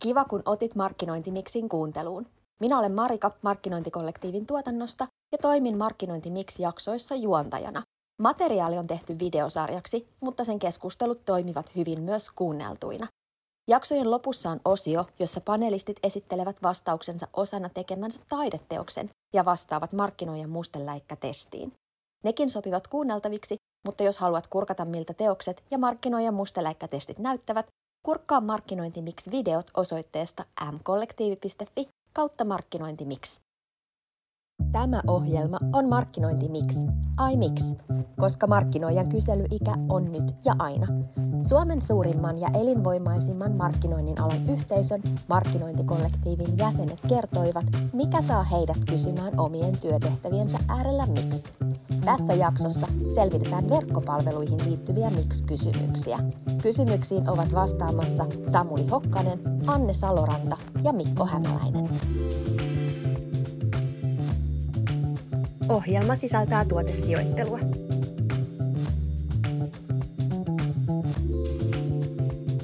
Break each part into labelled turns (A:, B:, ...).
A: Kiva, kun otit markkinointimiksin kuunteluun. Minä olen Marika markkinointikollektiivin tuotannosta ja toimin markkinointimiksi-jaksoissa juontajana. Materiaali on tehty videosarjaksi, mutta sen keskustelut toimivat hyvin myös kuunneltuina. Jaksojen lopussa on osio, jossa panelistit esittelevät vastauksensa osana tekemänsä taideteoksen ja vastaavat markkinoijan musteläikkätestiin. Nekin sopivat kuunneltaviksi, mutta jos haluat kurkata miltä teokset ja markkinoijan musteläikkätestit näyttävät, kurkkaa markkinointimix videot osoitteesta mkollektiivi.fi kautta markkinointimix. Tämä ohjelma on Markkinointi Mix, ai mix, koska markkinoijan kyselyikä on nyt ja aina. Suomen suurimman ja elinvoimaisimman markkinoinnin alan yhteisön markkinointikollektiivin jäsenet kertoivat, mikä saa heidät kysymään omien työtehtäviensä äärellä miksi. Tässä jaksossa selvitetään verkkopalveluihin liittyviä miksi-kysymyksiä. Kysymyksiin ovat vastaamassa Samuli Hokkanen, Anne Saloranta ja Mikko Hämäläinen. Ohjelma sisältää tuotesijoittelua.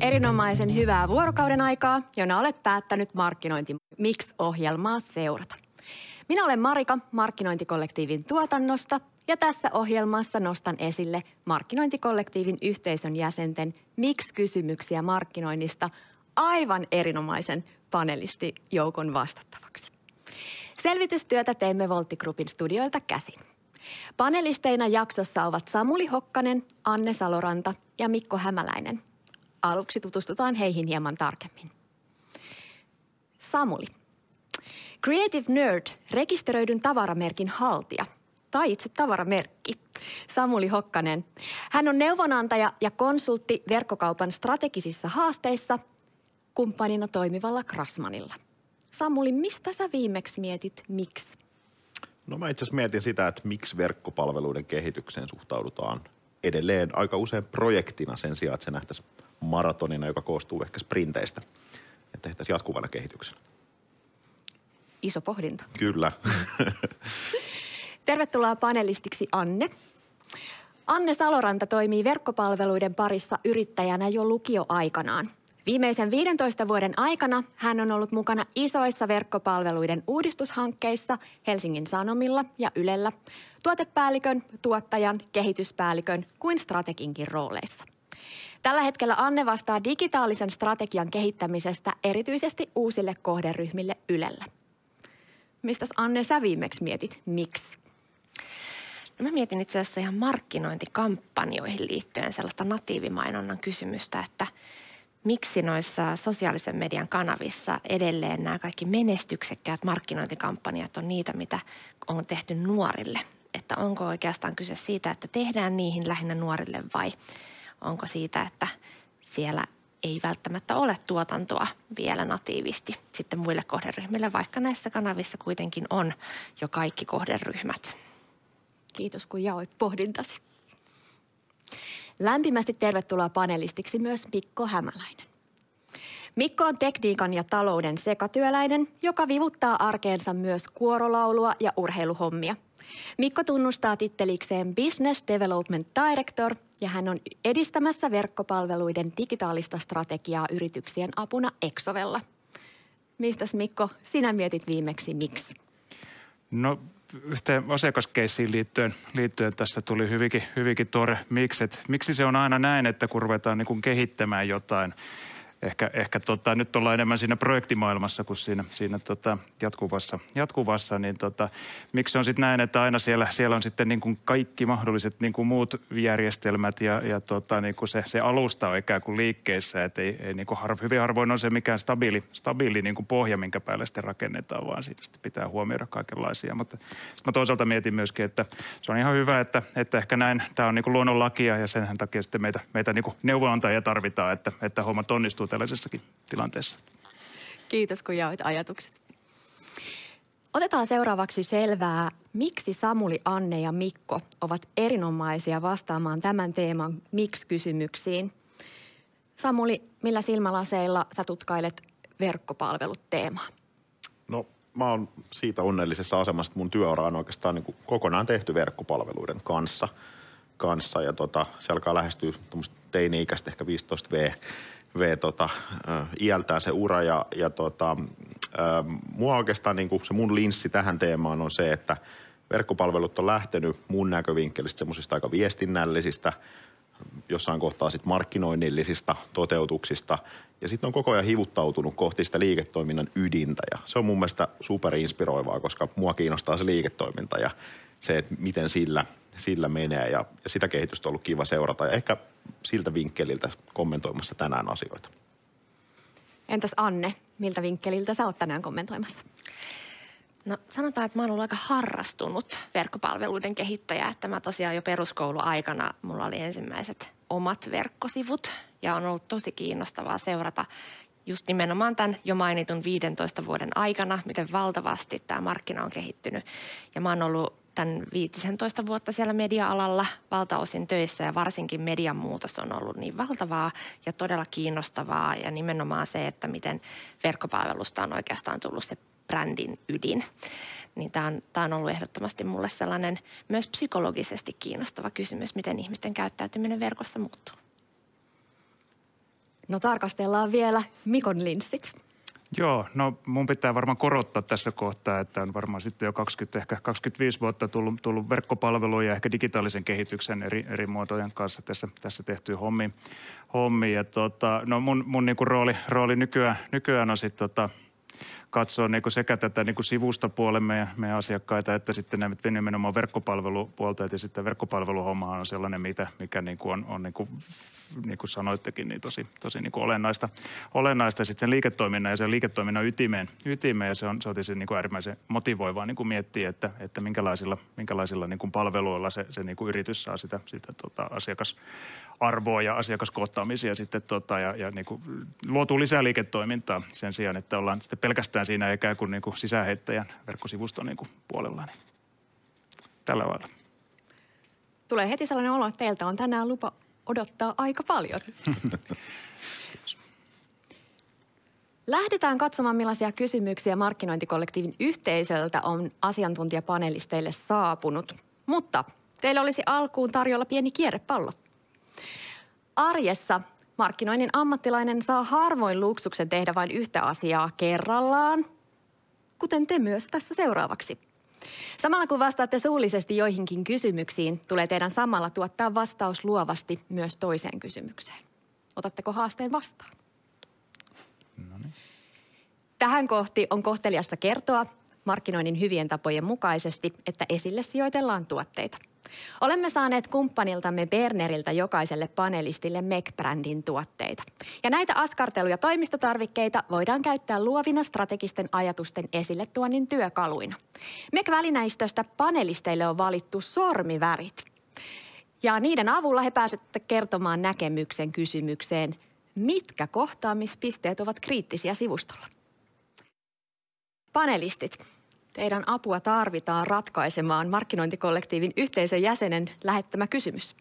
A: Erinomaisen hyvää vuorokauden aikaa, jona olet päättänyt markkinointi Mix-ohjelmaa seurata. Minä olen Marika markkinointikollektiivin tuotannosta ja tässä ohjelmassa nostan esille markkinointikollektiivin yhteisön jäsenten Mix-kysymyksiä markkinoinnista aivan erinomaisen panelistijoukon vastattavaksi. Selvitystyötä teemme Voltti studioilta käsin. Panelisteina jaksossa ovat Samuli Hokkanen, Anne Saloranta ja Mikko Hämäläinen. Aluksi tutustutaan heihin hieman tarkemmin. Samuli. Creative Nerd, rekisteröidyn tavaramerkin haltija tai itse tavaramerkki. Samuli Hokkanen. Hän on neuvonantaja ja konsultti verkkokaupan strategisissa haasteissa kumppanina toimivalla Krasmanilla. Samuli, mistä sä viimeksi mietit miksi?
B: No mä itse asiassa mietin sitä, että miksi verkkopalveluiden kehitykseen suhtaudutaan edelleen aika usein projektina sen sijaan, että se nähtäisiin maratonina, joka koostuu ehkä sprinteistä. Että tehtäisiin jatkuvana kehityksenä.
A: Iso pohdinta.
B: Kyllä.
A: Tervetuloa panelistiksi Anne. Anne Saloranta toimii verkkopalveluiden parissa yrittäjänä jo lukioaikanaan. Viimeisen 15 vuoden aikana hän on ollut mukana isoissa verkkopalveluiden uudistushankkeissa Helsingin Sanomilla ja Ylellä, tuotepäällikön, tuottajan, kehityspäällikön kuin strateginkin rooleissa. Tällä hetkellä Anne vastaa digitaalisen strategian kehittämisestä erityisesti uusille kohderyhmille Ylellä. Mistäs Anne sä viimeksi mietit, miksi?
C: No mä mietin itse asiassa ihan markkinointikampanjoihin liittyen sellaista natiivimainonnan kysymystä, että – miksi noissa sosiaalisen median kanavissa edelleen nämä kaikki menestyksekkäät markkinointikampanjat on niitä, mitä on tehty nuorille? Että onko oikeastaan kyse siitä, että tehdään niihin lähinnä nuorille vai onko siitä, että siellä ei välttämättä ole tuotantoa vielä natiivisti sitten muille kohderyhmille, vaikka näissä kanavissa kuitenkin on jo kaikki kohderyhmät.
A: Kiitos kun jaoit pohdintasi. Lämpimästi tervetuloa panelistiksi myös Mikko Hämäläinen. Mikko on tekniikan ja talouden sekatyöläinen, joka vivuttaa arkeensa myös kuorolaulua ja urheiluhommia. Mikko tunnustaa tittelikseen Business Development Director ja hän on edistämässä verkkopalveluiden digitaalista strategiaa yrityksien apuna Exovella. Mistäs Mikko, sinä mietit viimeksi miksi?
D: No yhteen asiakaskeissiin liittyen, liittyen tässä tuli hyvinkin, hyvinkin tuore miksi, miksi se on aina näin, että kun ruvetaan niin kuin kehittämään jotain – ehkä, ehkä tota, nyt ollaan enemmän siinä projektimaailmassa kuin siinä, siinä tota, jatkuvassa, jatkuvassa, niin tota, miksi on sitten näin, että aina siellä, siellä on sitten niin kuin kaikki mahdolliset niin kuin muut järjestelmät ja, ja tota, niin kuin se, se alusta on ikään kuin liikkeessä, että ei, ei niin kuin har, hyvin harvoin on se mikään stabiili, stabiili niin kuin pohja, minkä päälle sitten rakennetaan, vaan siinä sitten pitää huomioida kaikenlaisia. Mutta sitten mä toisaalta mietin myöskin, että se on ihan hyvä, että, että ehkä näin, tämä on niin kuin luonnonlakia ja sen takia sitten meitä, meitä niin kuin neuvonantajia tarvitaan, että, että hommat onnistuu tällaisessakin tilanteessa.
A: Kiitos, kun jaoit ajatukset. Otetaan seuraavaksi selvää, miksi Samuli, Anne ja Mikko ovat erinomaisia vastaamaan tämän teeman miksi-kysymyksiin. Samuli, millä silmälaseilla sä tutkailet verkkopalvelut teemaa?
B: No mä oon siitä onnellisessa asemassa, että mun työura on oikeastaan niin kuin kokonaan tehty verkkopalveluiden kanssa. kanssa ja tota, se alkaa lähestyä teini-ikäistä ehkä 15V vei tota, iältään se ura ja, ja tota, mua oikeastaan niin kuin se mun linssi tähän teemaan on se, että verkkopalvelut on lähtenyt mun näkövinkkelistä semmoisista aika viestinnällisistä, jossain kohtaa sitten markkinoinnillisista toteutuksista. Ja sitten on koko ajan hivuttautunut kohti sitä liiketoiminnan ydintä. Ja se on mun mielestä superinspiroivaa, koska mua kiinnostaa se liiketoiminta ja se, että miten sillä, sillä menee. Ja, ja sitä kehitystä on ollut kiva seurata ja ehkä siltä vinkkeliltä kommentoimassa tänään asioita.
A: Entäs Anne, miltä vinkkeliltä sä oot tänään kommentoimassa?
C: No sanotaan, että mä oon ollut aika harrastunut verkkopalveluiden kehittäjä, että mä tosiaan jo peruskouluaikana mulla oli ensimmäiset omat verkkosivut ja on ollut tosi kiinnostavaa seurata just nimenomaan tämän jo mainitun 15 vuoden aikana, miten valtavasti tämä markkina on kehittynyt. Ja mä oon ollut tämän 15 vuotta siellä media-alalla valtaosin töissä ja varsinkin median muutos on ollut niin valtavaa ja todella kiinnostavaa ja nimenomaan se, että miten verkkopalvelusta on oikeastaan tullut se brändin ydin. Niin tämä on, tämä on ollut ehdottomasti mulle sellainen myös psykologisesti kiinnostava kysymys, miten ihmisten käyttäytyminen verkossa muuttuu.
A: No tarkastellaan vielä Mikon linssit.
D: Joo, no mun pitää varmaan korottaa tässä kohtaa, että on varmaan sitten jo 20, ehkä 25 vuotta tullut, tullut verkkopalveluja ja ehkä digitaalisen kehityksen eri, eri muotojen kanssa tässä, tässä tehty hommi. hommi. Ja tota, no mun, mun niinku rooli, rooli nykyään, nykyään on sitten tota, katsoa niin sekä tätä niin sivustopuolen meidän, meidän asiakkaita, että sitten näitä nimenomaan verkkopalvelupuolta. Ja sitten verkkopalveluhomma on sellainen, mitä, mikä niin kuin on, on niin, kuin, niin kuin sanoittekin, niin tosi, tosi niin kuin olennaista. olennaista. Sitten liiketoiminnan ja sen liiketoiminnan ytimeen, ytimeen ja se on, se on niin kuin äärimmäisen motivoivaa niin kuin miettiä, että, että minkälaisilla, minkälaisilla niin kuin palveluilla se, se niin kuin yritys saa sitä, sitä tota, asiakas, arvoa ja asiakaskohtaamisia sitten tota, ja, ja niin kuin luotuu lisää liiketoimintaa sen sijaan, että ollaan sitten pelkästään siinä ikään kuin, niin kuin sisäheittäjän verkkosivuston niin kuin puolella. Niin tällä lailla.
A: Tulee heti sellainen olo, että teiltä on tänään lupa odottaa aika paljon. Lähdetään katsomaan, millaisia kysymyksiä markkinointikollektiivin yhteisöltä on asiantuntijapanelisteille saapunut. Mutta teille olisi alkuun tarjolla pieni kierrepallo. Arjessa markkinoinnin ammattilainen saa harvoin luksuksen tehdä vain yhtä asiaa kerrallaan, kuten te myös tässä seuraavaksi. Samalla kun vastaatte suullisesti joihinkin kysymyksiin, tulee teidän samalla tuottaa vastaus luovasti myös toiseen kysymykseen. Otatteko haasteen vastaan? No niin. Tähän kohti on kohteliasta kertoa markkinoinnin hyvien tapojen mukaisesti, että esille sijoitellaan tuotteita – Olemme saaneet kumppaniltamme Berneriltä jokaiselle panelistille MEC-brändin tuotteita. Ja näitä askarteluja toimistotarvikkeita voidaan käyttää luovina strategisten ajatusten esille tuonnin työkaluina. MEC-välineistöstä panelisteille on valittu sormivärit. Ja niiden avulla he pääsette kertomaan näkemyksen kysymykseen, mitkä kohtaamispisteet ovat kriittisiä sivustolla. Panelistit, Teidän apua tarvitaan ratkaisemaan markkinointikollektiivin yhteisön jäsenen lähettämä kysymys.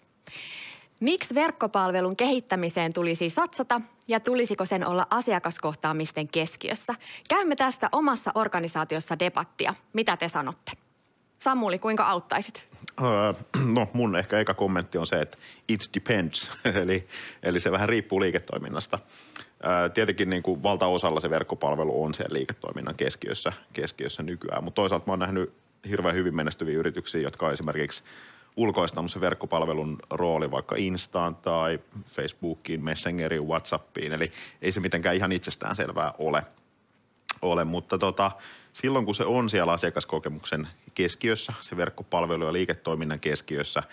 A: Miksi verkkopalvelun kehittämiseen tulisi satsata ja tulisiko sen olla asiakaskohtaamisten keskiössä? Käymme tästä omassa organisaatiossa debattia. Mitä te sanotte? Samuli, kuinka auttaisit?
B: no mun ehkä eka kommentti on se, että it depends, eli, eli se vähän riippuu liiketoiminnasta. Tietenkin niin kuin valtaosalla se verkkopalvelu on siellä liiketoiminnan keskiössä, keskiössä nykyään, mutta toisaalta mä oon nähnyt hirveän hyvin menestyviä yrityksiä, jotka on esimerkiksi ulkoistanut se verkkopalvelun rooli vaikka Instaan tai Facebookiin, Messengeriin, Whatsappiin. Eli ei se mitenkään ihan itsestään selvää ole. ole mutta tota, silloin kun se on siellä asiakaskokemuksen keskiössä, se verkkopalvelu ja liiketoiminnan keskiössä,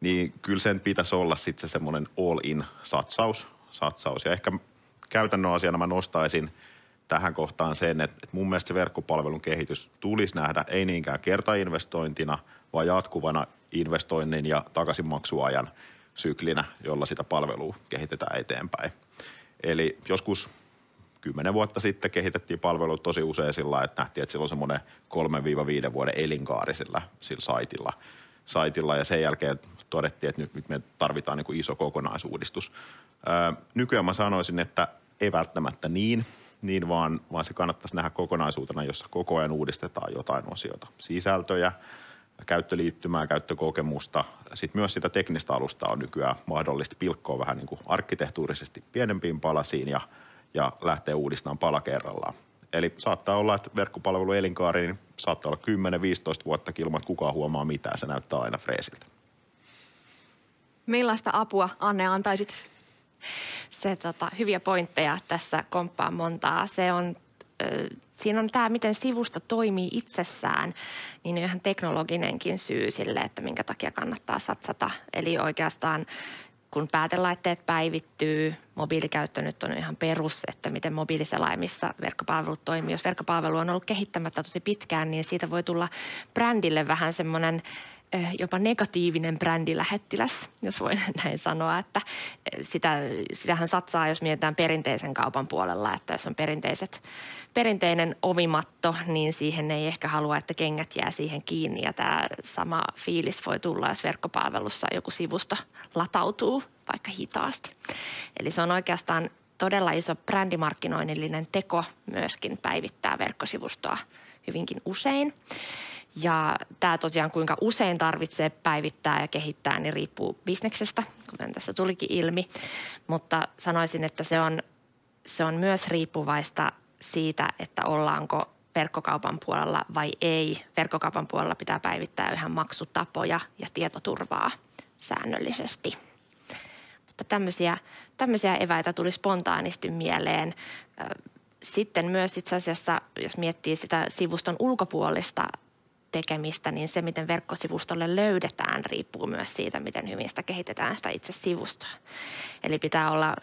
B: niin kyllä sen pitäisi olla sitten se semmoinen all-in satsaus, satsaus. Ja ehkä käytännön asiana mä nostaisin tähän kohtaan sen, että, että mun mielestä se verkkopalvelun kehitys tulisi nähdä ei niinkään kertainvestointina, vaan jatkuvana investoinnin ja takaisinmaksuajan syklinä, jolla sitä palvelua kehitetään eteenpäin. Eli joskus kymmenen vuotta sitten kehitettiin palvelut tosi usein sillä, että nähtiin, että sillä on semmoinen 3-5 vuoden elinkaari sillä, sillä saitilla, saitilla. Ja sen jälkeen todettiin, että nyt, nyt me tarvitaan niin kuin iso kokonaisuudistus. Öö, nykyään mä sanoisin, että ei välttämättä niin, niin vaan, vaan se kannattaisi nähdä kokonaisuutena, jossa koko ajan uudistetaan jotain osiota. Sisältöjä, käyttöliittymää, käyttökokemusta. Sitten myös sitä teknistä alustaa on nykyään mahdollista pilkkoa vähän niin kuin arkkitehtuurisesti pienempiin palasiin ja, ja lähteä uudistamaan pala kerrallaan. Eli saattaa olla, että verkkopalvelu elinkaari niin saattaa olla 10-15 vuotta ilman, että kukaan huomaa mitään. Se näyttää aina freesiltä.
A: Millaista apua Anne antaisit?
C: Se tota, hyviä pointteja tässä komppaa montaa. Se on siinä on tämä, miten sivusto toimii itsessään, niin on ihan teknologinenkin syy sille, että minkä takia kannattaa satsata. Eli oikeastaan kun päätelaitteet päivittyy, mobiilikäyttö nyt on ihan perus, että miten mobiiliselaimissa verkkopalvelut toimii. Jos verkkopalvelu on ollut kehittämättä tosi pitkään, niin siitä voi tulla brändille vähän semmoinen jopa negatiivinen brändilähettiläs, jos voin näin sanoa, että sitä, sitähän satsaa, jos mietitään perinteisen kaupan puolella, että jos on perinteiset, perinteinen ovimatto, niin siihen ei ehkä halua, että kengät jää siihen kiinni ja tämä sama fiilis voi tulla, jos verkkopalvelussa joku sivusto latautuu vaikka hitaasti. Eli se on oikeastaan todella iso brändimarkkinoinnillinen teko myöskin päivittää verkkosivustoa hyvinkin usein. Ja tämä tosiaan kuinka usein tarvitsee päivittää ja kehittää, niin riippuu bisneksestä, kuten tässä tulikin ilmi. Mutta sanoisin, että se on, se on myös riippuvaista siitä, että ollaanko verkkokaupan puolella vai ei. Verkkokaupan puolella pitää päivittää yhä maksutapoja ja tietoturvaa säännöllisesti. Mutta tämmöisiä, tämmöisiä eväitä tuli spontaanisti mieleen. Sitten myös itse asiassa, jos miettii sitä sivuston ulkopuolista tekemistä, niin se, miten verkkosivustolle löydetään, riippuu myös siitä, miten hyvin sitä kehitetään sitä itse sivustoa. Eli pitää olla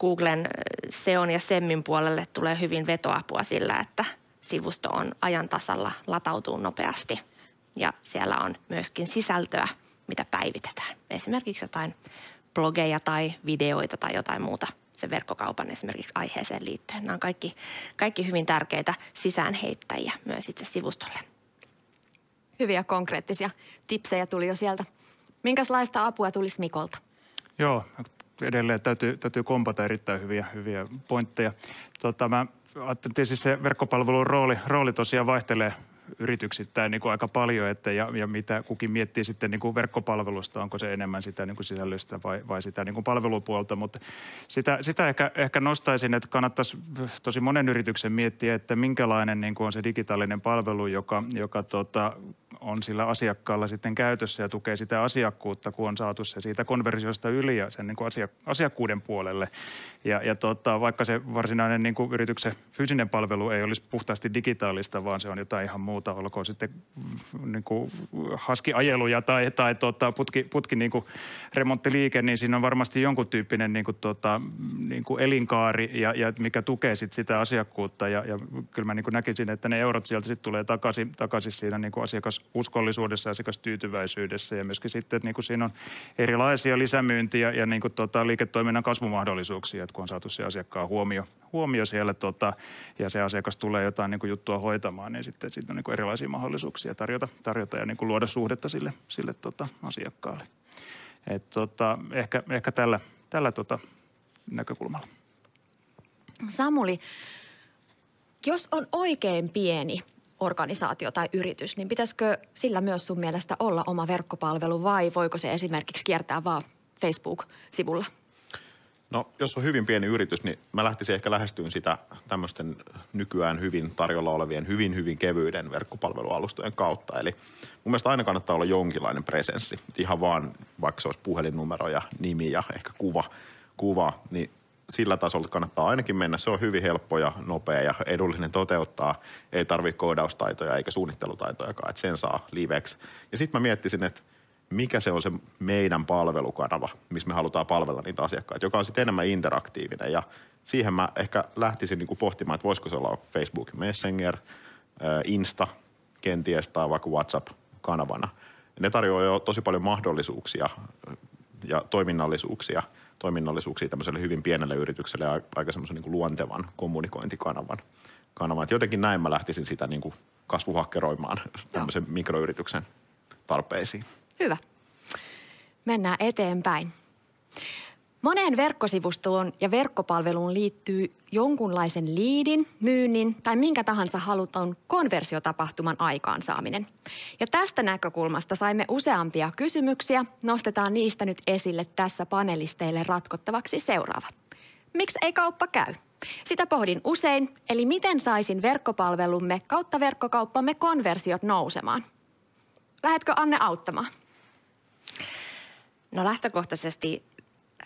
C: Googlen SEOn ja SEMmin puolelle tulee hyvin vetoapua sillä, että sivusto on ajan tasalla, latautuu nopeasti ja siellä on myöskin sisältöä, mitä päivitetään. Esimerkiksi jotain blogeja tai videoita tai jotain muuta sen verkkokaupan esimerkiksi aiheeseen liittyen. Nämä on kaikki, kaikki hyvin tärkeitä sisäänheittäjiä myös itse sivustolle
A: hyviä konkreettisia tipsejä tuli jo sieltä. Minkälaista apua tulisi Mikolta?
D: Joo, edelleen täytyy, täytyy kompata erittäin hyviä, hyviä pointteja. Tota, mä ajattelin, siis se verkkopalvelun rooli, rooli tosiaan vaihtelee yrityksittäin niin kuin aika paljon, että ja, ja mitä kukin miettii sitten niin kuin verkkopalvelusta, onko se enemmän sitä niin kuin sisällöstä vai, vai sitä niin kuin palvelupuolta, mutta sitä, sitä ehkä, ehkä nostaisin, että kannattaisi tosi monen yrityksen miettiä, että minkälainen niin kuin on se digitaalinen palvelu, joka, joka tota, on sillä asiakkaalla sitten käytössä ja tukee sitä asiakkuutta, kun on saatu se siitä konversiosta yli ja sen niin kuin asiakkuuden puolelle. Ja, ja tota, vaikka se varsinainen niin kuin yrityksen fyysinen palvelu ei olisi puhtaasti digitaalista, vaan se on jotain ihan muuta, olkoon sitten mm, niin kuin haskiajeluja tai, tai tota, putki, putki niin kuin remonttiliike, niin siinä on varmasti jonkun tyyppinen niin kuin, tota, niin kuin elinkaari, ja, ja mikä tukee sit sitä asiakkuutta. Ja, ja kyllä mä niin kuin näkisin, että ne eurot sieltä sitten tulee takaisin, takaisin siinä niin kuin asiakasuskollisuudessa asiakastyytyväisyydessä. Ja myöskin sitten, niin kuin siinä on erilaisia lisämyyntiä ja niin kuin, tota, liiketoiminnan kasvumahdollisuuksia, että kun on saatu se asiakkaan huomio, huomio siellä tota, ja se asiakas tulee jotain niin kuin juttua hoitamaan, niin sitten siitä on niin kuin erilaisia mahdollisuuksia tarjota, tarjota ja niin kuin luoda suhdetta sille, sille tota, asiakkaalle. Et, tota, ehkä, ehkä tällä, tällä tota, näkökulmalla.
A: Samuli, jos on oikein pieni organisaatio tai yritys, niin pitäisikö sillä myös sun mielestä olla oma verkkopalvelu vai voiko se esimerkiksi kiertää vaan Facebook-sivulla?
B: No, jos on hyvin pieni yritys, niin mä lähtisin ehkä lähestyyn sitä tämmöisten nykyään hyvin tarjolla olevien hyvin, hyvin kevyiden verkkopalvelualustojen kautta. Eli mun mielestä aina kannattaa olla jonkinlainen presenssi. Ihan vaan, vaikka se olisi puhelinnumero ja nimi ja ehkä kuva, kuva niin sillä tasolla kannattaa ainakin mennä. Se on hyvin helppo ja nopea ja edullinen toteuttaa. Ei tarvitse koodaustaitoja eikä suunnittelutaitojakaan, että sen saa liveksi. Ja sitten mä miettisin, että – mikä se on se meidän palvelukanava, missä me halutaan palvella niitä asiakkaita, joka on sitten enemmän interaktiivinen. Ja siihen mä ehkä lähtisin niin kuin pohtimaan, että voisiko se olla Facebook Messenger, Insta kenties tai vaikka WhatsApp-kanavana. Ne tarjoaa jo tosi paljon mahdollisuuksia ja toiminnallisuuksia, toiminnallisuuksia tämmöiselle hyvin pienelle yritykselle ja aika semmoisen niin luontevan kommunikointikanavan. Kanavan. jotenkin näin mä lähtisin sitä niin kuin kasvuhakkeroimaan tämmöisen mikroyrityksen tarpeisiin.
A: Hyvä. Mennään eteenpäin. Moneen verkkosivustoon ja verkkopalveluun liittyy jonkunlaisen liidin, myynnin tai minkä tahansa haluton konversiotapahtuman aikaansaaminen. Ja tästä näkökulmasta saimme useampia kysymyksiä. Nostetaan niistä nyt esille tässä panelisteille ratkottavaksi seuraavat. Miksi ei kauppa käy? Sitä pohdin usein, eli miten saisin verkkopalvelumme kautta verkkokauppamme konversiot nousemaan? Lähetkö Anne auttamaan?
C: No lähtökohtaisesti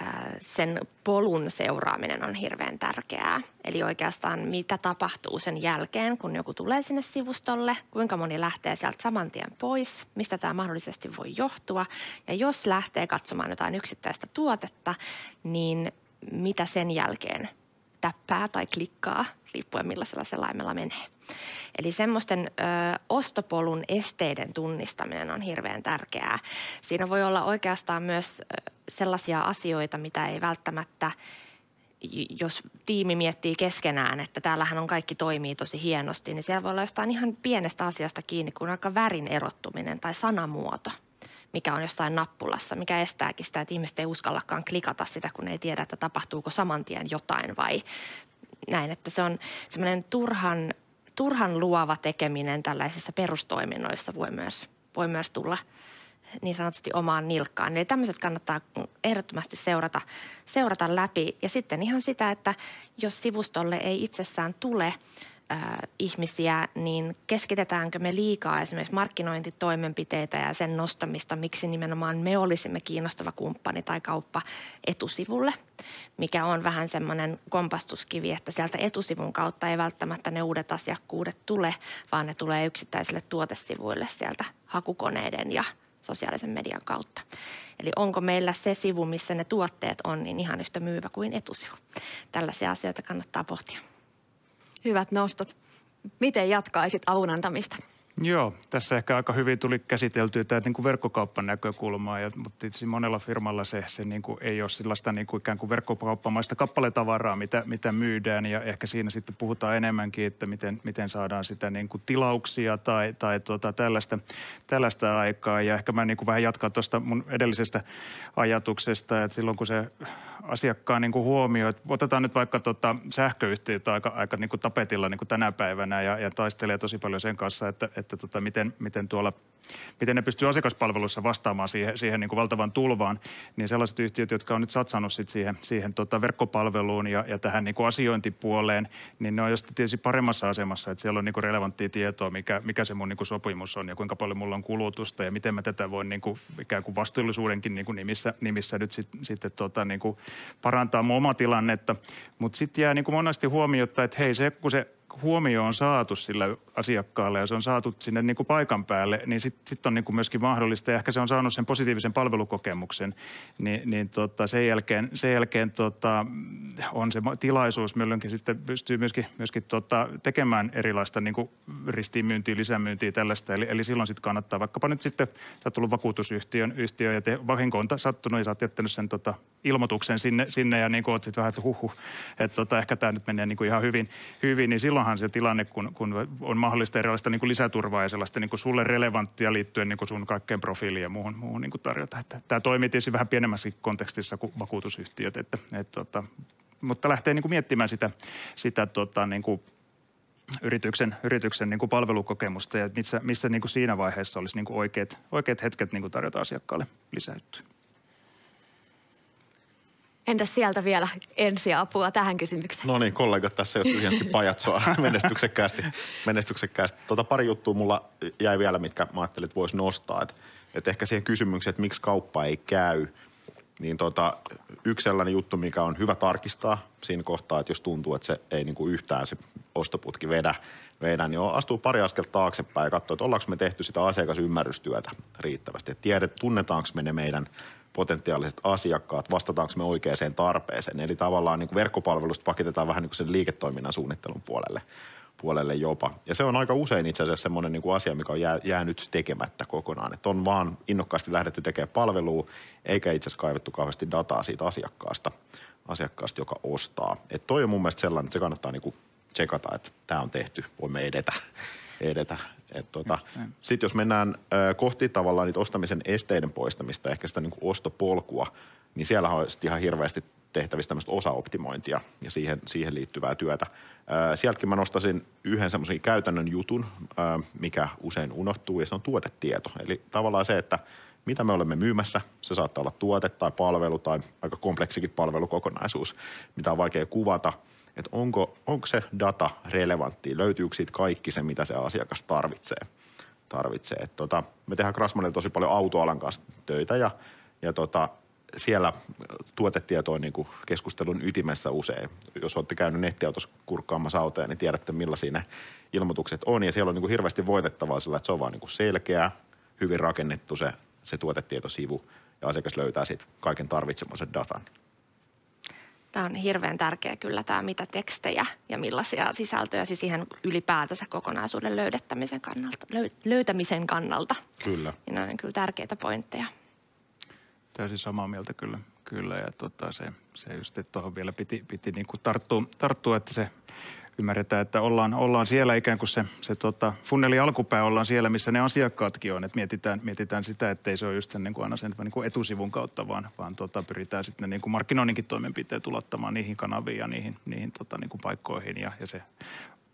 C: äh, sen polun seuraaminen on hirveän tärkeää. Eli oikeastaan mitä tapahtuu sen jälkeen, kun joku tulee sinne sivustolle, kuinka moni lähtee sieltä saman tien pois, mistä tämä mahdollisesti voi johtua. Ja jos lähtee katsomaan jotain yksittäistä tuotetta, niin mitä sen jälkeen täppää tai klikkaa, riippuen millaisella selaimella menee. Eli semmoisten ö, ostopolun esteiden tunnistaminen on hirveän tärkeää. Siinä voi olla oikeastaan myös sellaisia asioita, mitä ei välttämättä jos tiimi miettii keskenään, että täällähän on kaikki toimii tosi hienosti, niin siellä voi olla jostain ihan pienestä asiasta kiinni, kuin aika värin erottuminen tai sanamuoto – mikä on jossain nappulassa, mikä estääkin sitä, että ihmiset ei uskallakaan klikata sitä, kun ei tiedä, että tapahtuuko saman tien jotain vai näin. Että se on semmoinen turhan, turhan luova tekeminen tällaisissa perustoiminnoissa voi myös, voi myös tulla niin sanotusti omaan nilkkaan. Eli tämmöiset kannattaa ehdottomasti seurata, seurata läpi. Ja sitten ihan sitä, että jos sivustolle ei itsessään tule – ihmisiä, niin keskitetäänkö me liikaa esimerkiksi markkinointitoimenpiteitä ja sen nostamista, miksi nimenomaan me olisimme kiinnostava kumppani tai kauppa etusivulle, mikä on vähän semmoinen kompastuskivi, että sieltä etusivun kautta ei välttämättä ne uudet asiakkuudet tule, vaan ne tulee yksittäisille tuotesivuille sieltä hakukoneiden ja sosiaalisen median kautta. Eli onko meillä se sivu, missä ne tuotteet on, niin ihan yhtä myyvä kuin etusivu. Tällaisia asioita kannattaa pohtia.
A: Hyvät nostot. Miten jatkaisit avun antamista?
D: Joo, tässä ehkä aika hyvin tuli käsiteltyä tämä niin kuin verkkokauppan näkökulmaa, ja, mutta itse monella firmalla se, se niin kuin ei ole sellaista niin kuin ikään kuin verkkokauppamaista kappaletavaraa, mitä, mitä myydään, ja ehkä siinä sitten puhutaan enemmänkin, että miten, miten saadaan sitä niin kuin tilauksia tai, tai tuota, tällaista, tällaista aikaa, ja ehkä mä niin kuin vähän jatkan tuosta mun edellisestä ajatuksesta, että silloin kun se asiakkaan niin kuin huomio, että otetaan nyt vaikka tota sähköyhtiöt aika, aika niin kuin tapetilla niin kuin tänä päivänä ja, ja taistelee tosi paljon sen kanssa, että, että tota, miten, miten, tuolla, miten ne pystyy asiakaspalveluissa vastaamaan siihen, siihen niin kuin valtavan tulvaan, niin sellaiset yhtiöt, jotka on nyt satsannut sit siihen, siihen tota verkkopalveluun ja, ja tähän niin kuin asiointipuoleen, niin ne on just tietysti paremmassa asemassa, että siellä on niin kuin relevanttia tietoa, mikä, mikä se mun niin kuin sopimus on ja kuinka paljon mulla on kulutusta ja miten mä tätä voin niin kuin, ikään kuin vastuullisuudenkin niin kuin nimissä, nimissä nyt sit, tota, niin parantaa mun omaa tilannetta. Mutta sitten jää niin kuin monesti huomiota, että hei se, kun se huomio on saatu sillä asiakkaalle ja se on saatu sinne niin kuin paikan päälle, niin sitten sit on niin kuin myöskin mahdollista, ja ehkä se on saanut sen positiivisen palvelukokemuksen, niin, niin tota, sen jälkeen, sen jälkeen tota, on se tilaisuus milloinkin sitten pystyy myöskin, myöskin tota, tekemään erilaista niin kuin ristiinmyyntiä, lisämyyntiä tällaista, eli, eli silloin sitten kannattaa vaikkapa nyt sitten, sä oot tullut vakuutusyhtiön yhtiö, ja te, vahinko on sattunut ja sä oot jättänyt sen tota, ilmoituksen sinne, sinne ja niin kuin oot sitten vähän, että huhu, että tota, ehkä tämä nyt menee niin kuin ihan hyvin, hyvin, niin silloinhan se tilanne, kun, kun on mahdollista erilaista niin kuin lisäturvaa ja sellaista niin kuin sulle relevanttia liittyen niin kuin sun kaikkeen profiiliin ja muuhun, muuhun niin kuin tarjota. Että tämä toimii tietysti vähän pienemmässä kontekstissa kuin vakuutusyhtiöt, että, että, tota, mutta lähtee niin kuin miettimään sitä, sitä tota, niin kuin yrityksen, yrityksen niin kuin palvelukokemusta ja missä, missä niin kuin siinä vaiheessa olisi niin kuin oikeat, oikeat hetket niin kuin tarjota asiakkaalle lisäyttyä.
A: Entäs sieltä vielä ensiapua tähän kysymykseen?
B: No niin, kollegat tässä jo tyhjästi pajatsoa menestyksekkäästi. menestyksekkäästi. Tota, pari juttua mulla jäi vielä, mitkä mä ajattelin, että voisi nostaa. Et, et ehkä siihen kysymykseen, että miksi kauppa ei käy, niin tota, yksi sellainen juttu, mikä on hyvä tarkistaa siinä kohtaa, että jos tuntuu, että se ei niinku yhtään se ostoputki vedä, vedä niin astuu pari askelta taaksepäin ja katsoo, että ollaanko me tehty sitä asiakasymmärrystyötä riittävästi. Että tunnetaanko me ne meidän potentiaaliset asiakkaat, vastataanko me oikeaan tarpeeseen. Eli tavallaan niin kuin verkkopalvelusta pakitetaan vähän niin kuin sen liiketoiminnan suunnittelun puolelle, puolelle jopa. Ja se on aika usein itse asiassa semmoinen niin kuin asia, mikä on jää, jäänyt tekemättä kokonaan. Että on vaan innokkaasti lähdetty tekemään palvelua, eikä itse asiassa kaivettu kauheasti dataa siitä asiakkaasta, asiakkaasta joka ostaa. Et toi on mun mielestä sellainen, että se kannattaa niin kuin tsekata, että tämä on tehty, voimme edetä, edetä tota, Sitten jos mennään ö, kohti tavallaan niitä ostamisen esteiden poistamista, ehkä sitä niin kuin ostopolkua, niin siellä on ihan hirveästi tehtävistä tämmöistä osaoptimointia ja siihen, siihen liittyvää työtä. Ää, sieltäkin mä nostasin yhden semmoisen käytännön jutun, ää, mikä usein unohtuu, ja se on tuotetieto. Eli tavallaan se, että mitä me olemme myymässä, se saattaa olla tuote tai palvelu tai aika kompleksikin palvelukokonaisuus, mitä on vaikea kuvata, että onko, onko se data relevantti, löytyykö siitä kaikki se, mitä se asiakas tarvitsee. tarvitsee. Et tota, me tehdään Krasmanilla tosi paljon autoalan kanssa töitä ja, ja tota, siellä tuotetieto on niin kuin keskustelun ytimessä usein. Jos olette käynyt nettiautossa kurkkaamassa autoja, niin tiedätte millaisia ne ilmoitukset on. Ja siellä on niin kuin hirveästi voitettavaa sillä, että se on vaan niin kuin selkeä, hyvin rakennettu se, se tuotetietosivu ja asiakas löytää siitä kaiken tarvitsemansa datan.
C: Tämä on hirveän tärkeä kyllä tämä, mitä tekstejä ja millaisia sisältöjä siis ihan ylipäätänsä kokonaisuuden löydettämisen kannalta, löytämisen kannalta.
B: Kyllä.
C: Ja nämä on kyllä tärkeitä pointteja
D: täysin samaa mieltä kyllä. kyllä ja tota, se, se just, että tuohon vielä piti, piti niin kuin tarttua, tarttua, että se ymmärretään, että ollaan, ollaan siellä ikään kuin se, se tota, funneli alkupää ollaan siellä, missä ne asiakkaatkin on. Että mietitään, mietitään sitä, että ei se ole just sen niin kuin aina sen niin kuin etusivun kautta, vaan, vaan tota, pyritään sitten niin kuin markkinoinninkin toimenpiteet ulottamaan niihin kanaviin ja niihin, niihin tota, niin kuin paikkoihin. Ja, ja se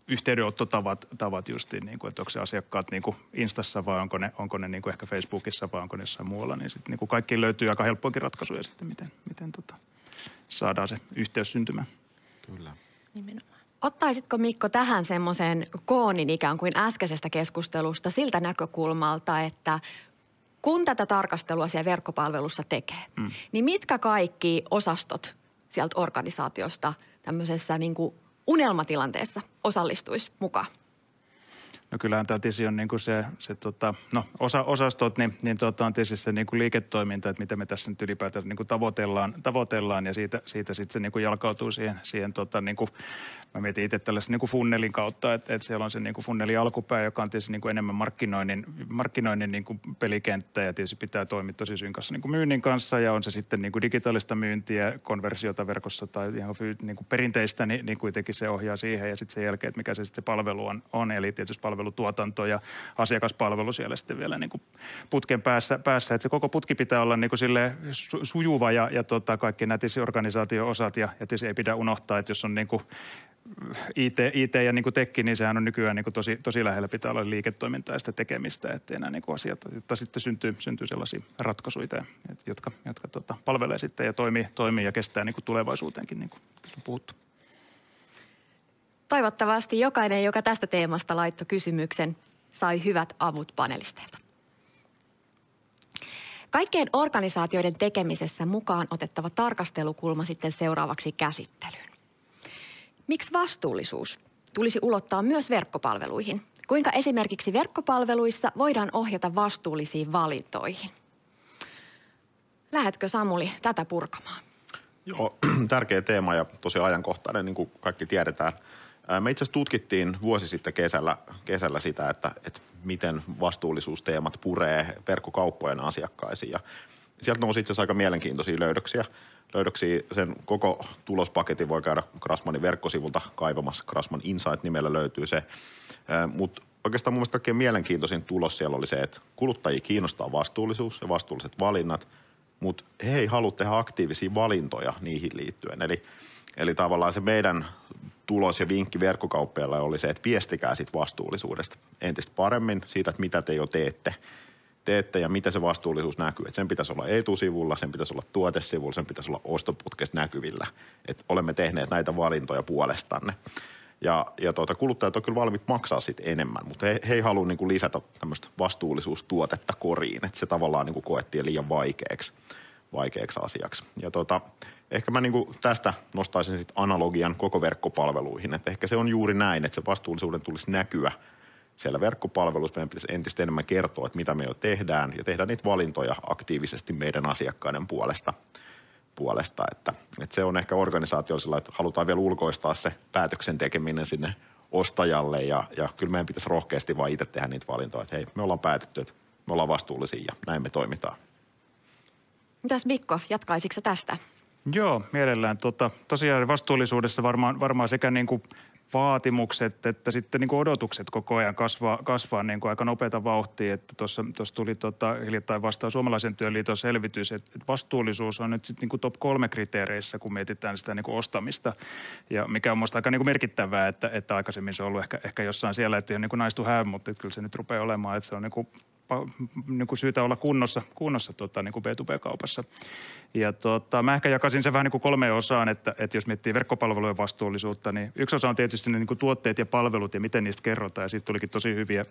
D: yhteydenottotavat tavat justiin, niin kuin, että onko se asiakkaat niin kuin Instassa vai onko ne, onko ne niin kuin ehkä Facebookissa vai onko ne jossain muualla, niin sitten niin kuin kaikki löytyy aika helppoakin ratkaisuja sitten, miten, miten tota, saadaan se yhteys syntymään.
B: Kyllä.
A: Nimenomaan. Ottaisitko Mikko tähän semmoisen koonin ikään kuin äskeisestä keskustelusta siltä näkökulmalta, että kun tätä tarkastelua siellä verkkopalvelussa tekee, mm. niin mitkä kaikki osastot sieltä organisaatiosta tämmöisessä niin kuin unelmatilanteessa osallistuisi mukaan?
D: No kyllähän tämä tietysti on niin kuin se, se tota, no osa, osastot, niin, niin tota on tietysti se niin kuin liiketoiminta, että mitä me tässä nyt ylipäätään niin kuin tavoitellaan, tavoitellaan. Ja siitä, siitä sitten se niin kuin jalkautuu siihen, siihen tota, niin kuin, mä mietin itse tällaisen niin kuin funnelin kautta, että, että siellä on se niin kuin funneli alkupää, joka on tietysti niin kuin enemmän markkinoinnin, markkinoinnin niin kuin pelikenttä. Ja tietysti pitää toimia tosi synkassa niin kuin myynnin kanssa. Ja on se sitten niin kuin digitaalista myyntiä, konversiota verkossa tai ihan niin kuin perinteistä, niin, niin kuitenkin se ohjaa siihen. Ja sitten sen jälkeen, että mikä se sitten se palvelu on, on. Eli tietysti palvelutuotanto ja asiakaspalvelu siellä sitten vielä niin kuin putken päässä, päässä. Että se koko putki pitää olla niin kuin sille sujuva ja, ja tota, kaikki nämä organisaatio-osat ja, ja tietysti ei pidä unohtaa, että jos on niin kuin IT, IT ja niin kuin tekki, niin sehän on nykyään niin kuin tosi, tosi lähellä pitää olla liiketoimintaa ja sitä tekemistä, ettei nämä niin kuin asiat, että sitten syntyy, syntyy sellaisia ratkaisuja, jotka, jotka tota, palvelee sitten ja toimii, toimii ja kestää niin kuin tulevaisuuteenkin, niin kuin on puhuttu.
A: Toivottavasti jokainen, joka tästä teemasta laittoi kysymyksen, sai hyvät avut panelisteilta. Kaikkien organisaatioiden tekemisessä mukaan otettava tarkastelukulma sitten seuraavaksi käsittelyyn. Miksi vastuullisuus tulisi ulottaa myös verkkopalveluihin? Kuinka esimerkiksi verkkopalveluissa voidaan ohjata vastuullisiin valintoihin? Lähetkö Samuli tätä purkamaan?
B: Joo, tärkeä teema ja tosi ajankohtainen, niin kuin kaikki tiedetään. Me itse asiassa tutkittiin vuosi sitten kesällä, kesällä sitä, että, että miten vastuullisuusteemat puree verkkokauppojen asiakkaisiin. Ja sieltä nousi itse asiassa aika mielenkiintoisia löydöksiä. Löydöksiä sen koko tulospaketin voi käydä Krasmanin verkkosivulta kaivamassa. Krasman Insight-nimellä löytyy se. Mutta oikeastaan mun mielestä kaikkein mielenkiintoisin tulos siellä oli se, että kuluttajia kiinnostaa vastuullisuus ja vastuulliset valinnat, mutta he ei halua tehdä aktiivisia valintoja niihin liittyen. Eli, eli tavallaan se meidän tulos ja vinkki verkkokauppiaille oli se, että viestikää siitä vastuullisuudesta entistä paremmin siitä, että mitä te jo teette – teette ja mitä se vastuullisuus näkyy. Et sen pitäisi olla etusivulla, sen pitäisi olla tuotesivulla, sen pitäisi olla ostoputkesta näkyvillä. Että olemme tehneet näitä valintoja puolestanne. Ja, ja tuota, kuluttajat on kyllä valmiit maksaa siitä enemmän, mutta he, he ei halua niin kuin lisätä tämmöistä vastuullisuustuotetta koriin, että se tavallaan niin kuin koettiin liian vaikeaksi, vaikeaksi asiaksi. Ja tuota, ehkä mä niin kuin tästä nostaisin sit analogian koko verkkopalveluihin, että ehkä se on juuri näin, että se vastuullisuuden tulisi näkyä – siellä verkkopalveluissa meidän pitäisi entistä enemmän kertoa, että mitä me jo tehdään ja tehdä niitä valintoja aktiivisesti meidän asiakkaiden puolesta. puolesta. Että, että se on ehkä organisaatio sillä, että halutaan vielä ulkoistaa se päätöksen tekeminen sinne ostajalle ja, ja kyllä meidän pitäisi rohkeasti vaan itse tehdä niitä valintoja, että hei, me ollaan päätetty, että me ollaan vastuullisia ja näin me toimitaan.
A: Mitäs Mikko, jatkaisitko tästä?
D: Joo, mielellään. Tota, tosiaan vastuullisuudessa varmaan, varmaan sekä niin kuin vaatimukset että sitten niin kuin odotukset koko ajan kasvaa, kasvaa niin kuin aika nopeata vauhtia. Että tuossa, tuossa tuli tota, hiljattain vastaan Suomalaisen työliiton selvitys, että vastuullisuus on nyt sitten niin kuin top kolme kriteereissä, kun mietitään sitä niin kuin ostamista. Ja mikä on minusta aika niin kuin merkittävää, että, että aikaisemmin se on ollut ehkä, ehkä jossain siellä, että ei ole niin kuin to have, mutta kyllä se nyt rupeaa olemaan, että se on niin kuin niin kuin syytä olla kunnossa, kunnossa tota, niin kuin B2B-kaupassa. Ja tota, mä ehkä jakasin sen vähän niin kuin kolmeen osaan, että, että jos miettii verkkopalvelujen vastuullisuutta, niin yksi osa on tietysti ne niin kuin tuotteet ja palvelut ja miten niistä kerrotaan. Ja siitä tulikin tosi hyviä,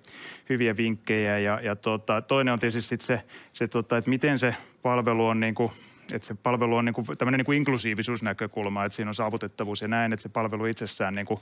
D: hyviä vinkkejä. Ja, ja tota, toinen on tietysti se, se tota, että miten se palvelu on niin kuin – että se palvelu on niin kuin, tämmöinen niin kuin inklusiivisuusnäkökulma, että siinä on saavutettavuus ja näin, että se palvelu itsessään niin kuin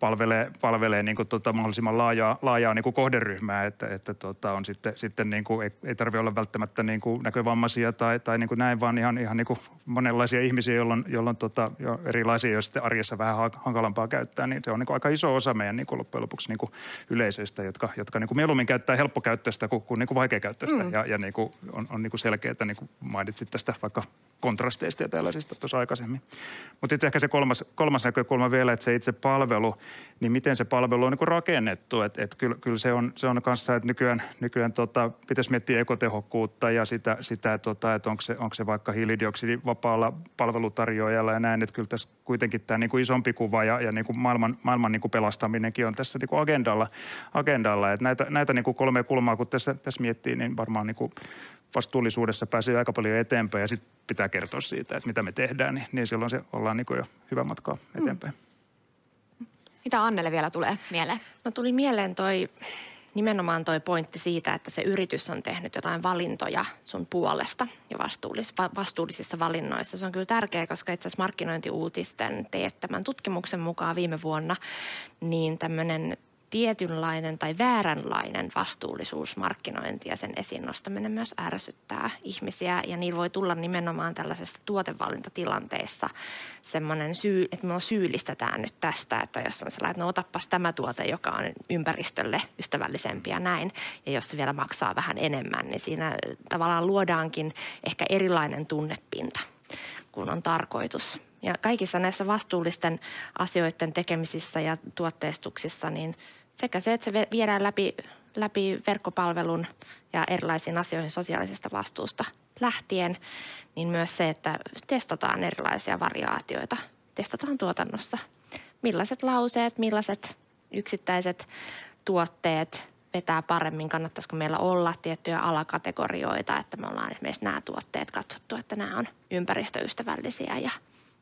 D: palvelee, palvelee niin kuin tota mahdollisimman laajaa, laajaa niin kuin kohderyhmää, että, että tota on sitten, sitten niin kuin, ei, ei tarvitse olla välttämättä niin kuin näkövammaisia tai, tai niin kuin näin, vaan ihan, ihan niin kuin monenlaisia ihmisiä, jolloin, jolloin tota, jo erilaisia, jos sitten arjessa vähän hankalampaa käyttää, niin se on niin kuin aika iso osa meidän niin kuin loppujen lopuksi niin kuin yleisöistä, jotka, jotka niin kuin mieluummin käyttää helppokäyttöistä kuin, kuin, niin kuin vaikeakäyttöistä mm. ja, ja niin kuin on, on niin kuin selkeää, niin kuin mainitsit tästä vaikka kontrasteista ja tällaisista tuossa aikaisemmin. Mutta sitten ehkä se kolmas, kolmas näkökulma vielä, että se itse palvelu, niin miten se palvelu on niin rakennettu. Että et kyllä, kyllä se on, se on kanssa, että nykyään, nykyään tota, pitäisi miettiä ekotehokkuutta ja sitä, sitä tota, että onko se, onko se vaikka hiilidioksidivapaalla palvelutarjoajalla ja näin. Että kyllä tässä kuitenkin tämä niin isompi kuva ja, ja niin kuin maailman, maailman niin kuin pelastaminenkin on tässä niin kuin agendalla. agendalla. Että näitä, näitä niin kuin kolme kulmaa, kun tässä, tässä miettii, niin varmaan niin kuin vastuullisuudessa pääsee aika paljon eteenpäin ja sitten pitää kertoa siitä, että mitä me tehdään, niin, niin silloin se ollaan niin jo hyvä matkaa mm. eteenpäin.
A: Mm. Mitä Annelle vielä tulee mieleen?
C: No tuli mieleen toi nimenomaan toi pointti siitä, että se yritys on tehnyt jotain valintoja sun puolesta ja vastuullis, vastuullisissa valinnoissa. Se on kyllä tärkeää, koska itse asiassa markkinointiuutisten teettämän tutkimuksen mukaan viime vuonna niin tämmöinen tietynlainen tai vääränlainen vastuullisuusmarkkinointi ja sen esiin nostaminen myös ärsyttää ihmisiä. Ja niillä voi tulla nimenomaan tällaisesta tuotevalintatilanteessa semmoinen syy, että me syyllistetään nyt tästä, että jos on sellainen, että no otapas tämä tuote, joka on ympäristölle ystävällisempi ja näin. Ja jos se vielä maksaa vähän enemmän, niin siinä tavallaan luodaankin ehkä erilainen tunnepinta kuin on tarkoitus. Ja kaikissa näissä vastuullisten asioiden tekemisissä ja tuotteistuksissa, niin sekä se, että se viedään läpi, läpi verkkopalvelun ja erilaisiin asioihin sosiaalisesta vastuusta lähtien, niin myös se, että testataan erilaisia variaatioita, testataan tuotannossa. Millaiset lauseet, millaiset yksittäiset tuotteet vetää paremmin, kannattaisiko meillä olla tiettyjä alakategorioita, että me ollaan esimerkiksi nämä tuotteet katsottu, että nämä on ympäristöystävällisiä ja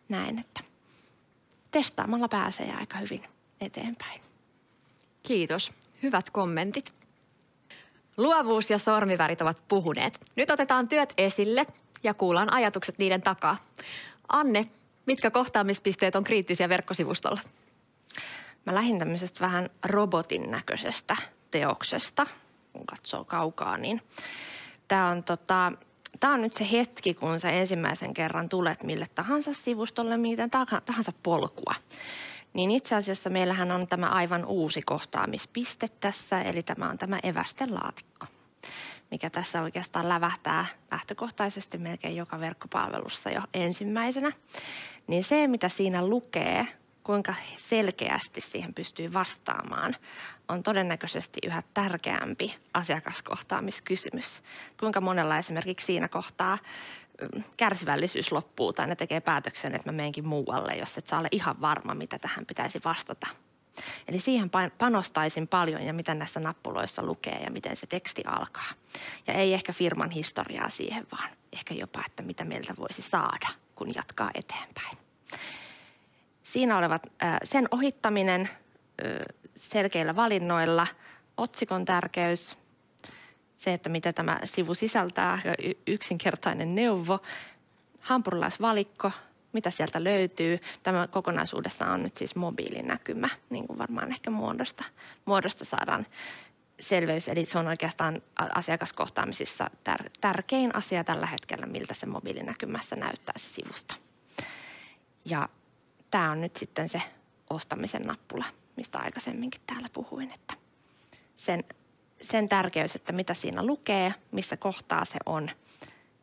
C: näin, että testaamalla pääsee aika hyvin eteenpäin.
A: Kiitos. Hyvät kommentit. Luovuus ja sormivärit ovat puhuneet. Nyt otetaan työt esille ja kuullaan ajatukset niiden takaa. Anne, mitkä kohtaamispisteet on kriittisiä verkkosivustolla?
C: Mä lähdin tämmöisestä vähän robotin näköisestä teoksesta, kun katsoo kaukaa, niin tämä on, tota, tää on nyt se hetki, kun sä ensimmäisen kerran tulet mille tahansa sivustolle, miten tahansa polkua. Niin itse asiassa meillähän on tämä aivan uusi kohtaamispiste tässä, eli tämä on tämä evästelaatikko, mikä tässä oikeastaan lävähtää lähtökohtaisesti melkein joka verkkopalvelussa jo ensimmäisenä. Niin se, mitä siinä lukee, kuinka selkeästi siihen pystyy vastaamaan, on todennäköisesti yhä tärkeämpi asiakaskohtaamiskysymys. Kuinka monella esimerkiksi siinä kohtaa kärsivällisyys loppuu tai ne tekee päätöksen, että mä menenkin muualle, jos et saa ole ihan varma, mitä tähän pitäisi vastata. Eli siihen panostaisin paljon ja mitä näissä nappuloissa lukee ja miten se teksti alkaa. Ja ei ehkä firman historiaa siihen, vaan ehkä jopa, että mitä meiltä voisi saada, kun jatkaa eteenpäin. Siinä olevat sen ohittaminen selkeillä valinnoilla, otsikon tärkeys, se, että mitä tämä sivu sisältää, yksinkertainen neuvo, hampurilaisvalikko, mitä sieltä löytyy. Tämä kokonaisuudessa on nyt siis mobiilinäkymä, niin kuin varmaan ehkä muodosta, muodosta saadaan selveys. Eli se on oikeastaan asiakaskohtaamisissa tär- tärkein asia tällä hetkellä, miltä se mobiilinäkymässä näyttää se sivusto. Ja tämä on nyt sitten se ostamisen nappula, mistä aikaisemminkin täällä puhuin, että sen sen tärkeys, että mitä siinä lukee, missä kohtaa se on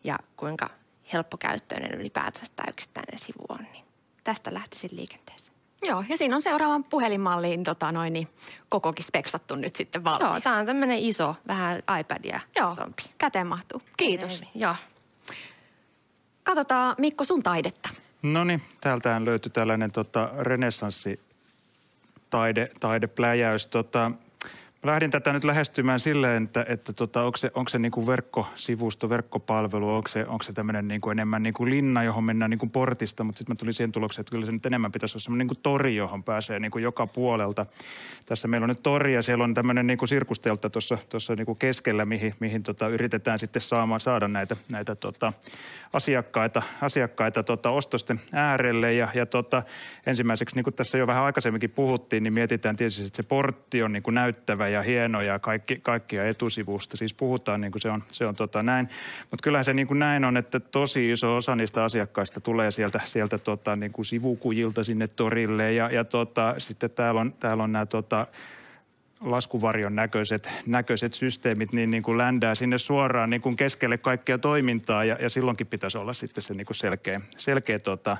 C: ja kuinka helppokäyttöinen ylipäätänsä tämä yksittäinen sivu on. Niin tästä lähtisin liikenteeseen.
A: Joo, ja siinä on seuraavan puhelinmalliin tota noin, niin kokokin speksattu nyt sitten valmiiksi.
C: Joo, tämä on tämmöinen iso, vähän iPadia
A: Joo,
C: isompi.
A: käteen mahtuu. Kiitos.
C: Joo.
A: Katsotaan Mikko sun taidetta.
D: No niin, täältähän löytyi tällainen tota, renessanssi taide, taidepläjäys. Tota, lähdin tätä nyt lähestymään silleen, että, että tota, onko se, onko se niin kuin verkkosivusto, verkkopalvelu, onko se, onko se tämmöinen niin kuin enemmän niin kuin linna, johon mennään niin kuin portista, mutta sitten mä tulin siihen tulokseen, että kyllä se nyt enemmän pitäisi olla semmoinen niin kuin tori, johon pääsee niin kuin joka puolelta. Tässä meillä on nyt tori ja siellä on tämmöinen niin kuin sirkustelta tuossa, tuossa niin kuin keskellä, mihin, mihin tota, yritetään sitten saamaan, saada näitä, näitä tota, asiakkaita, asiakkaita tota, ostosten äärelle. Ja, ja tota, ensimmäiseksi, niin kuin tässä jo vähän aikaisemminkin puhuttiin, niin mietitään tietysti, että se portti on niin kuin näyttävä ja hieno ja kaikki, kaikkia etusivusta. Siis puhutaan niin kuin se on, se on tota näin. Mutta kyllähän se niin kuin näin on, että tosi iso osa niistä asiakkaista tulee sieltä, sieltä tota, niin kuin sivukujilta sinne torille. Ja, ja tota, sitten täällä on, täällä on nämä tota, laskuvarjon näköiset, näköiset systeemit niin, niin kuin ländää sinne suoraan niin kuin keskelle kaikkea toimintaa ja, ja silloinkin pitäisi olla sitten se niin kuin selkeä, selkeä, tota,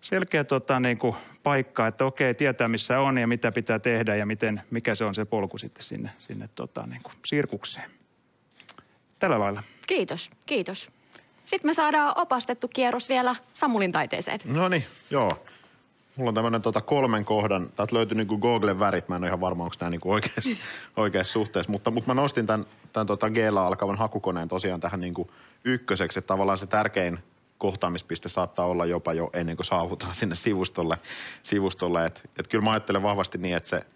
D: selkeä tota, niin kuin paikka, että okei, tietää missä on ja mitä pitää tehdä ja miten, mikä se on se polku sitten sinne, sinne tota, niin kuin sirkukseen. Tällä lailla.
A: Kiitos, kiitos. Sitten me saadaan opastettu kierros vielä Samulin taiteeseen.
B: No niin, joo. Mulla on tämmöinen tota kolmen kohdan, täältä löytyy niinku Googlen värit, mä en ole ihan varma, onko nämä niinku oikeassa, oikeassa suhteessa, mutta, mutta mä nostin tämän, tämän tota g alkavan hakukoneen tosiaan tähän niinku ykköseksi, että tavallaan se tärkein kohtaamispiste saattaa olla jopa jo ennen kuin saavutaan sinne sivustolle. sivustolle. Et, et kyllä mä ajattelen vahvasti niin, että se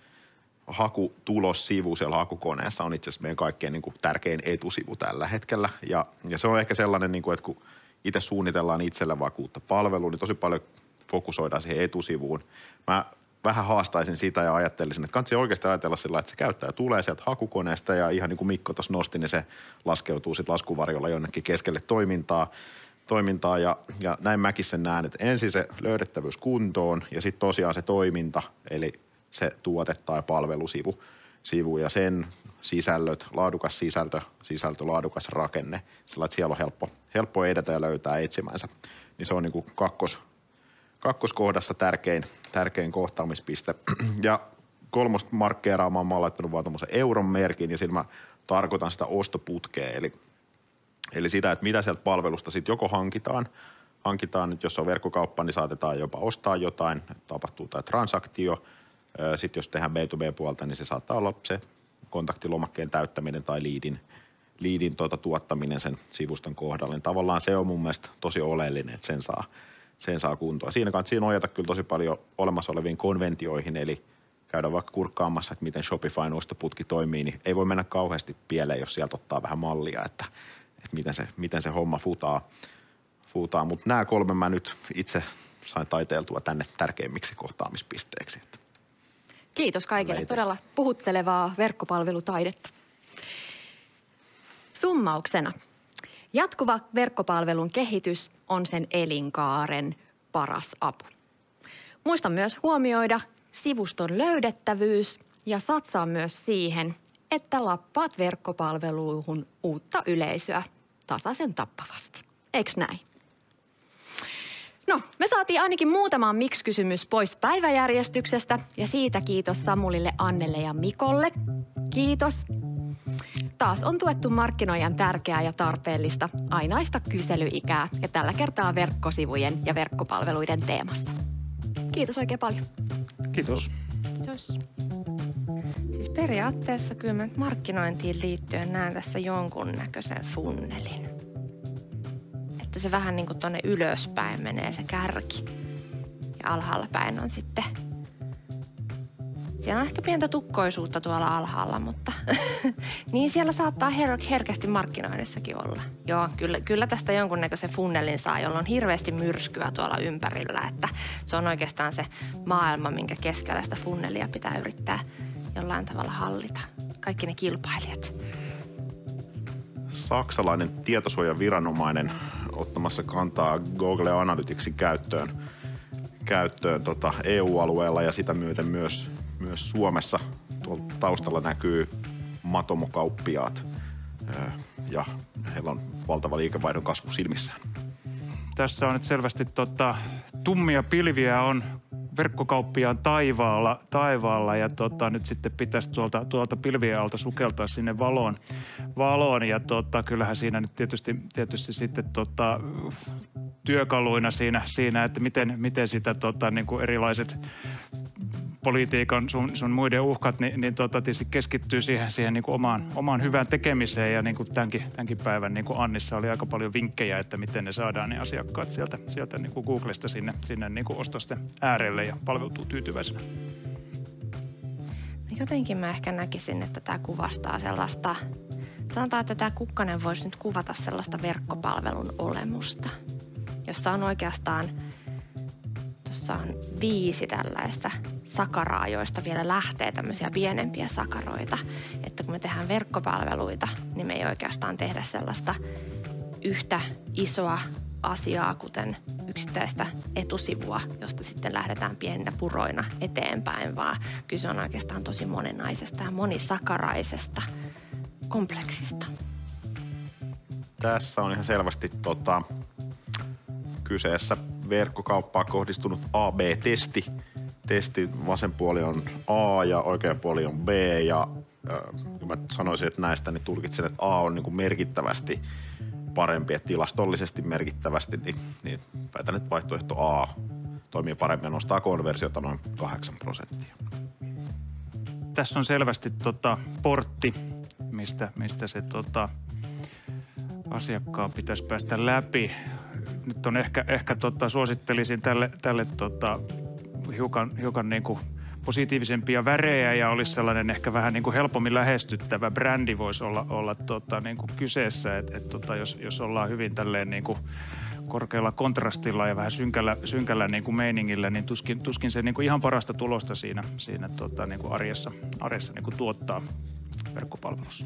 B: hakutulossivu siellä hakukoneessa on itse asiassa meidän kaikkein niin kuin tärkein etusivu tällä hetkellä. Ja, ja se on ehkä sellainen, niin kuin, että kun itse suunnitellaan itselle vaikka uutta palvelua, niin tosi paljon fokusoidaan siihen etusivuun. Mä vähän haastaisin sitä ja ajattelisin, että kannattaa oikeasti ajatella sillä, että se käyttäjä tulee sieltä hakukoneesta ja ihan niin kuin Mikko tuossa nosti, niin se laskeutuu sitten laskuvarjolla jonnekin keskelle toimintaa toimintaa ja, ja näin mäkin sen näen, että ensin se löydettävyys kuntoon ja sitten tosiaan se toiminta, eli se tuote tai palvelusivu sivu ja sen sisällöt, laadukas sisältö, sisältö, laadukas rakenne, sillä että siellä on helppo, helppo edetä ja löytää etsimänsä. Niin se on niin kuin kakkos, kakkoskohdassa tärkein, tärkein kohtaamispiste. Ja kolmosta markkeeraamaan mä oon laittanut vaan euron merkin ja sillä mä tarkoitan sitä ostoputkea, eli Eli sitä, että mitä sieltä palvelusta sitten joko hankitaan, hankitaan, nyt jos on verkkokauppa, niin saatetaan jopa ostaa jotain, tapahtuu tai transaktio. Sitten jos tehdään B2B-puolta, niin se saattaa olla se kontaktilomakkeen täyttäminen tai liidin, liidin tuota, tuottaminen sen sivuston kohdalle. Tavallaan se on mun mielestä tosi oleellinen, että sen saa, sen saa kuntoa. Siinä kannattaa nojata kyllä tosi paljon olemassa oleviin konventioihin, eli käydä vaikka kurkkaamassa, että miten Shopifyn ostoputki toimii, niin ei voi mennä kauheasti pieleen, jos sieltä ottaa vähän mallia, että että miten se, miten se homma futaa. futaa. Mutta nämä kolme mä nyt itse sain taiteeltua tänne tärkeimmiksi kohtaamispisteeksi.
A: Kiitos kaikille. Leitä. Todella puhuttelevaa verkkopalvelutaidetta. Summauksena. Jatkuva verkkopalvelun kehitys on sen elinkaaren paras apu. Muista myös huomioida sivuston löydettävyys ja satsaa myös siihen, että lappaat verkkopalveluihin uutta yleisöä tasaisen tappavasti. Eiks näin? No, me saatiin ainakin muutama miksi-kysymys pois päiväjärjestyksestä ja siitä kiitos Samulille, Annelle ja Mikolle. Kiitos. Taas on tuettu markkinoijan tärkeää ja tarpeellista ainaista kyselyikää ja tällä kertaa verkkosivujen ja verkkopalveluiden teemassa. Kiitos oikein paljon.
D: Kiitos.
C: Kiitos periaatteessa kyllä mä markkinointiin liittyen näen tässä jonkunnäköisen funnelin. Että se vähän niin kuin tonne ylöspäin menee se kärki. Ja alhaalla päin on sitten siellä on ehkä pientä tukkoisuutta tuolla alhaalla, mutta niin siellä saattaa her- herkästi markkinoinnissakin olla. Joo, kyllä, kyllä tästä jonkunnäköisen funnelin saa, jolla on hirveästi myrskyä tuolla ympärillä, että se on oikeastaan se maailma, minkä keskellä sitä funnelia pitää yrittää jollain tavalla hallita. Kaikki ne kilpailijat.
B: Saksalainen tietosuojaviranomainen ottamassa kantaa Google Analyticsin käyttöön, käyttöön tota EU-alueella ja sitä myöten myös, myös Suomessa. Tuolla taustalla näkyy matomokauppiaat ja heillä on valtava liikevaihdon kasvu silmissään.
D: Tässä on nyt selvästi tota, tummia pilviä on verkkokauppiaan taivaalla, taivaalla ja tota, nyt sitten pitäisi tuolta, tuolta pilvien alta sukeltaa sinne valoon. valoon ja tota, kyllähän siinä nyt tietysti, tietysti sitten tota, työkaluina siinä, siinä, että miten, miten sitä tota, niin kuin erilaiset politiikan sun, sun muiden uhkat, niin, niin tota, tietysti keskittyy siihen, siihen niin kuin omaan, omaan hyvään tekemiseen. Ja niin kuin tämänkin, tämänkin päivän niin kuin Annissa oli aika paljon vinkkejä, että miten ne saadaan ne asiakkaat sieltä, sieltä niin kuin Googlesta sinne, sinne niin kuin ostosten äärelle ja palveltuu tyytyväisenä.
C: Jotenkin mä ehkä näkisin, että tämä kuvastaa sellaista, sanotaan, että tämä kukkanen voisi nyt kuvata sellaista verkkopalvelun olemusta, jossa on oikeastaan – tuossa on viisi tällaista sakaraa, joista vielä lähtee tämmöisiä pienempiä sakaroita. Että kun me tehdään verkkopalveluita, niin me ei oikeastaan tehdä sellaista yhtä isoa asiaa, kuten yksittäistä etusivua, josta sitten lähdetään pieninä puroina eteenpäin, vaan kyse on oikeastaan tosi monenaisesta ja monisakaraisesta kompleksista.
B: Tässä on ihan selvästi tota, kyseessä verkkokauppaa kohdistunut AB-testi. Testi vasen puoli on A ja oikea puoli on B ja äh, mä sanoisin, että näistä niin tulkitsen, että A on niin kuin merkittävästi parempi, että tilastollisesti merkittävästi, niin, niin väitän, että vaihtoehto A toimii paremmin ja nostaa konversiota noin 8 prosenttia.
D: Tässä on selvästi tota, portti, mistä, mistä se tota, asiakkaan pitäisi päästä läpi nyt on ehkä, ehkä tota, suosittelisin tälle, tälle tota, hiukan, hiukan niin kuin positiivisempia värejä ja olisi sellainen ehkä vähän niin kuin helpommin lähestyttävä brändi voisi olla, olla tota, niin kuin kyseessä. Et, et, tota, jos, jos ollaan hyvin tälleen niin kuin korkealla kontrastilla ja vähän synkällä, synkällä niin kuin meiningillä, niin tuskin, tuskin se niin kuin ihan parasta tulosta siinä, siinä tota, niin kuin arjessa, arjessa niin kuin tuottaa verkkopalvelussa.